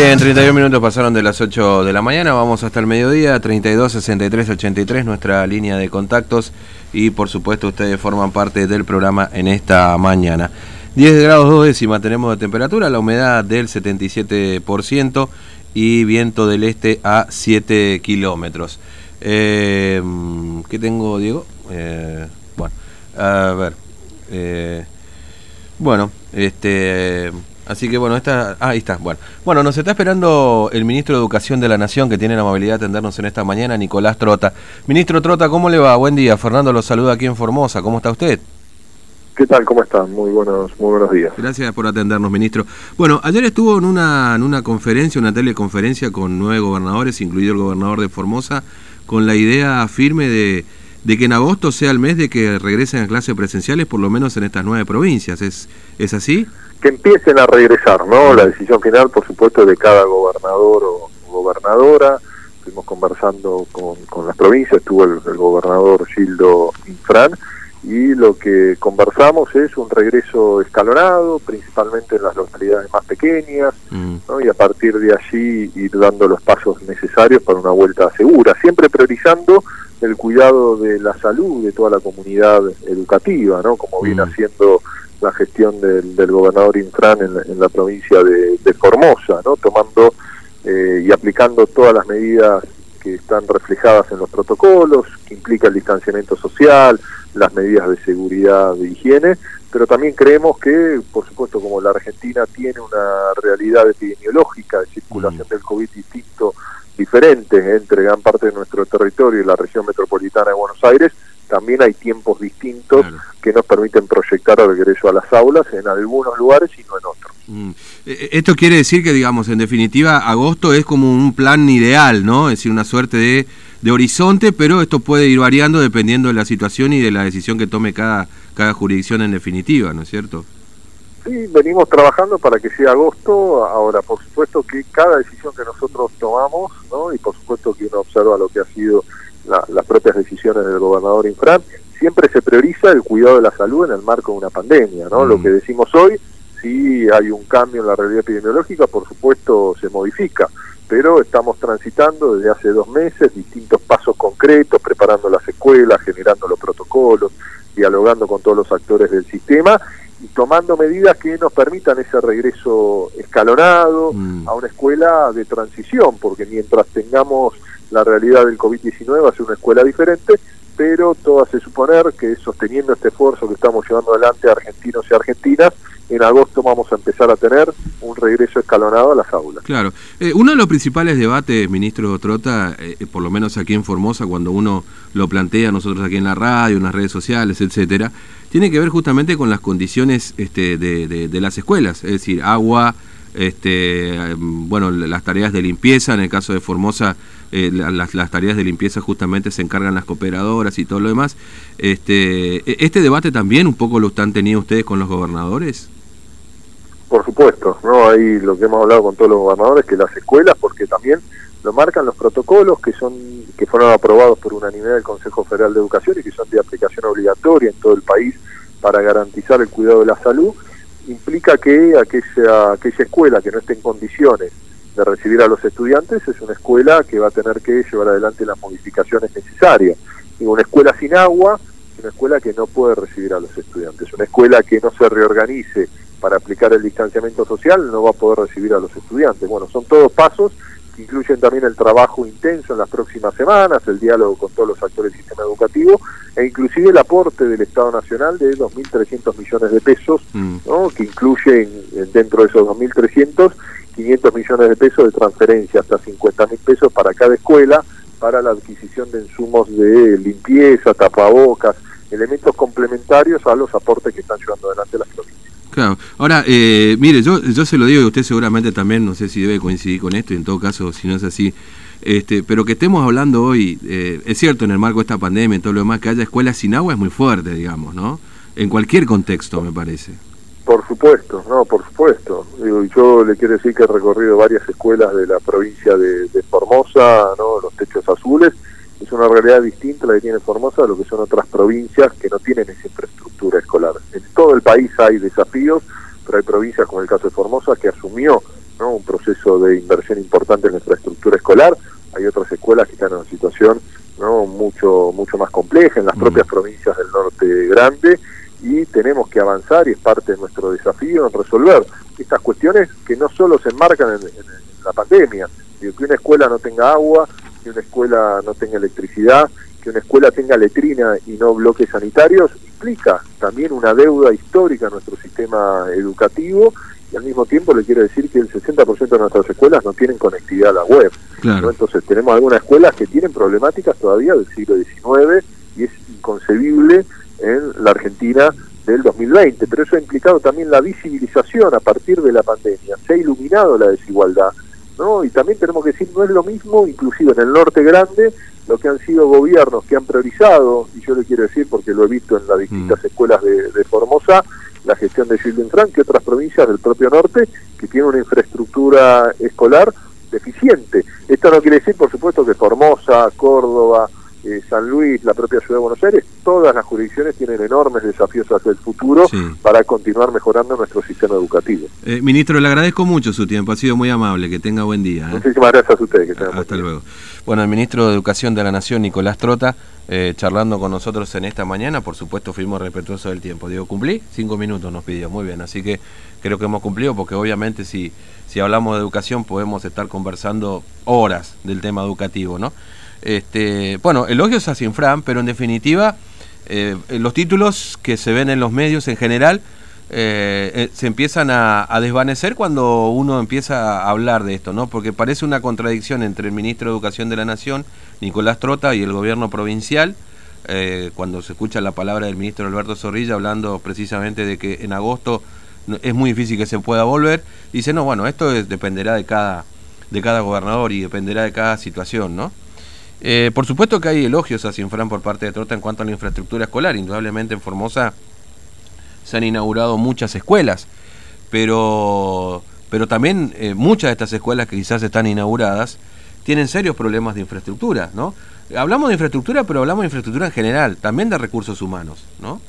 En 31 minutos pasaron de las 8 de la mañana, vamos hasta el mediodía, 32 63 83, nuestra línea de contactos y por supuesto ustedes forman parte del programa en esta mañana. 10 grados 2 décimas tenemos de temperatura, la humedad del 77% y viento del este a 7 kilómetros. Eh, ¿Qué tengo, Diego? Eh, bueno, a ver. Eh, bueno, este... Así que bueno, esta, ah, ahí está. Bueno. bueno, nos está esperando el ministro de Educación de la Nación que tiene la amabilidad de atendernos en esta mañana, Nicolás Trota. Ministro Trota, ¿cómo le va? Buen día. Fernando lo saluda aquí en Formosa. ¿Cómo está usted? ¿Qué tal? ¿Cómo están? Muy buenos, muy buenos días. Gracias por atendernos, ministro. Bueno, ayer estuvo en una, en una conferencia, una teleconferencia con nueve gobernadores, incluido el gobernador de Formosa, con la idea firme de, de que en agosto sea el mes de que regresen a clases presenciales, por lo menos en estas nueve provincias. ¿Es, es así? que empiecen a regresar, ¿no? La decisión final, por supuesto, de cada gobernador o gobernadora. Estuvimos conversando con, con las provincias, estuvo el, gobernador Gildo Infran, y lo que conversamos es un regreso escalonado, principalmente en las localidades más pequeñas, mm. ¿no? y a partir de allí ir dando los pasos necesarios para una vuelta segura, siempre priorizando el cuidado de la salud de toda la comunidad educativa, ¿no? Como viene mm. haciendo la gestión del, del gobernador Infran en, la provincia de, Formosa, ¿no? tomando eh, y aplicando todas las medidas que están reflejadas en los protocolos, que implica el distanciamiento social, las medidas de seguridad de higiene, pero también creemos que, por supuesto, como la Argentina tiene una realidad epidemiológica de circulación mm. del COVID distinto, diferente entre gran parte de nuestro territorio y la región metropolitana de Buenos Aires, también hay tiempos distintos que nos permiten proyectar el regreso a las aulas en algunos lugares y no en otros. Mm. E, e, esto quiere decir que, digamos, en definitiva, agosto es como un plan ideal, ¿no? Es decir, una suerte de, de horizonte, pero esto puede ir variando dependiendo de la situación y de la decisión que tome cada, cada jurisdicción en definitiva, ¿no es cierto? Sí, venimos trabajando para que sea agosto. Ahora, por supuesto que cada decisión que nosotros tomamos, ¿no? y por supuesto que uno observa lo que ha sido las propias decisiones del gobernador Infran, siempre se prioriza el cuidado de la salud en el marco de una pandemia, ¿no? Lo mm. que decimos hoy, si hay un cambio en la realidad epidemiológica, por supuesto se modifica, pero estamos transitando desde hace dos meses distintos pasos concretos, preparando las escuelas, generando los protocolos, dialogando con todos los actores del sistema y tomando medidas que nos permitan ese regreso escalonado mm. a una escuela de transición, porque mientras tengamos la realidad del COVID-19 va a ser una escuela diferente, pero todo hace suponer que sosteniendo este esfuerzo que estamos llevando adelante argentinos y argentinas, en agosto vamos a empezar a tener un regreso escalonado a las aulas. Claro. Eh, uno de los principales debates, ministro Trota, eh, por lo menos aquí en Formosa, cuando uno lo plantea nosotros aquí en la radio, en las redes sociales, etcétera, tiene que ver justamente con las condiciones este, de, de las escuelas, es decir, agua, este, bueno, las tareas de limpieza, en el caso de Formosa, eh, las, tareas de limpieza justamente se encargan las cooperadoras y todo lo demás. Este, e, ¿Este debate también un poco lo están teniendo ustedes con los gobernadores? Por supuesto, ¿no? Ahí lo que hemos hablado con todos los gobernadores, que las escuelas, porque también lo marcan los protocolos que son que fueron aprobados por unanimidad del Consejo Federal de Educación y que son de aplicación obligatoria en todo el país para garantizar el cuidado de la salud implica que aquella, aquella escuela que no esté en condiciones de recibir a los estudiantes es una escuela que va a tener que llevar adelante las modificaciones necesarias. Y una escuela sin agua es una escuela que no puede recibir a los estudiantes. Una escuela que no se reorganice para aplicar el distanciamiento social no va a poder recibir a los estudiantes. Bueno, son todos pasos incluyen también el trabajo intenso en las próximas semanas, el diálogo con todos los actores del sistema educativo e inclusive el aporte del Estado Nacional de 2.300 millones de pesos, mm. ¿no? que incluyen dentro de esos 2.300 500 millones de pesos de transferencia hasta 50.000 pesos para cada escuela para la adquisición de insumos de limpieza, tapabocas, elementos complementarios a los aportes que están llevando adelante las. Claro. Ahora, eh, mire, yo, yo se lo digo y usted seguramente también, no sé si debe coincidir con esto, y en todo caso, si no es así, este, pero que estemos hablando hoy, eh, es cierto, en el marco de esta pandemia y todo lo demás, que haya escuelas sin agua es muy fuerte, digamos, ¿no? En cualquier contexto, me parece. Por supuesto, no, por supuesto. Digo, yo le quiero decir que he recorrido varias escuelas de la provincia de, de Formosa, ¿no? Los techos azules, es una realidad distinta la que tiene Formosa de lo que son otras provincias que no tienen esa infraestructura escolar. En todo el país hay desafíos, pero hay provincias como el caso de Formosa que asumió ¿no? un proceso de inversión importante en nuestra estructura escolar. Hay otras escuelas que están en una situación ¿no? mucho, mucho más compleja en las mm. propias provincias del norte grande y tenemos que avanzar y es parte de nuestro desafío en resolver estas cuestiones que no solo se enmarcan en, la pandemia, que una escuela no tenga agua, que una escuela no tenga electricidad, que una escuela tenga letrina y no bloques sanitarios, implica también una deuda histórica en nuestro sistema educativo y al mismo tiempo le quiero decir que el 60% de nuestras escuelas no tienen conectividad a la web. Entonces tenemos algunas escuelas que tienen problemáticas todavía del siglo XIX y es inconcebible en la Argentina del 2020, pero eso ha implicado también la visibilización a partir de la pandemia, se ha iluminado la desigualdad, ¿no? Y también tenemos que decir, no es lo mismo, inclusive en el norte grande, lo que han sido gobiernos que han priorizado, y yo le quiero decir porque lo he visto en las distintas mm. escuelas de, Formosa, la gestión de Gilden Frank, que otras provincias del propio norte que tienen una infraestructura escolar deficiente. Esto no quiere decir, por supuesto, que Formosa, Córdoba, eh, San Luis, la propia ciudad de Buenos Aires, todas las jurisdicciones tienen enormes desafíos hacia el futuro para continuar mejorando nuestro sistema educativo. Eh, ministro, le agradezco mucho su tiempo, ha sido muy amable, que tenga buen día. ¿eh? Muchísimas gracias a ustedes. Que Hasta luego. Bueno, el ministro de Educación de la Nación, Nicolás Trota, charlando con nosotros en esta mañana, por supuesto fuimos respetuosos del tiempo. Digo, cumplí, cinco minutos nos pidió, muy bien, así que creo que hemos cumplido porque obviamente si, si hablamos de educación podemos estar conversando horas del tema educativo, ¿no? Este, bueno, elogios a Sinfran, pero en definitiva, eh, los títulos que se ven en los medios en general eh, eh, se empiezan a, desvanecer cuando uno empieza a hablar de esto, ¿no? Porque parece una contradicción entre el ministro de Educación de la Nación, Nicolás Trota, y el gobierno provincial, cuando se escucha la palabra del ministro Alberto Zorrilla hablando precisamente de que en agosto es muy difícil que se pueda volver, dice, no, bueno, esto dependerá de cada, de cada gobernador y dependerá de cada situación, ¿no? Eh, por supuesto que hay elogios a Cienfrán por parte de Trota en cuanto a la infraestructura escolar. Indudablemente en Formosa se han inaugurado muchas escuelas, pero, pero también eh, muchas de estas escuelas que quizás están inauguradas tienen serios problemas de infraestructura, ¿no? Hablamos de infraestructura, pero hablamos de infraestructura en general, también de recursos humanos, ¿no?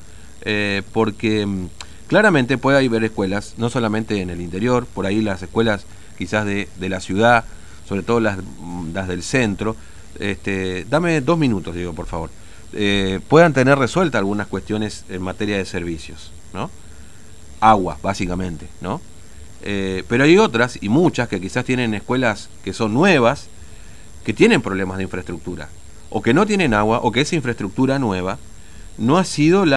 Eh, porque mm, claramente puede haber escuelas, no solamente en el interior, por ahí las escuelas quizás de, de la ciudad, sobre todo las, mm, las del centro, este, dame dos minutos, digo, por favor, eh, puedan tener resuelta algunas cuestiones en materia de servicios, ¿no? Agua, básicamente, ¿no? Eh, pero hay otras, y muchas, que quizás tienen escuelas que son nuevas, que tienen problemas de infraestructura, o que no tienen agua, o que esa infraestructura nueva no ha sido la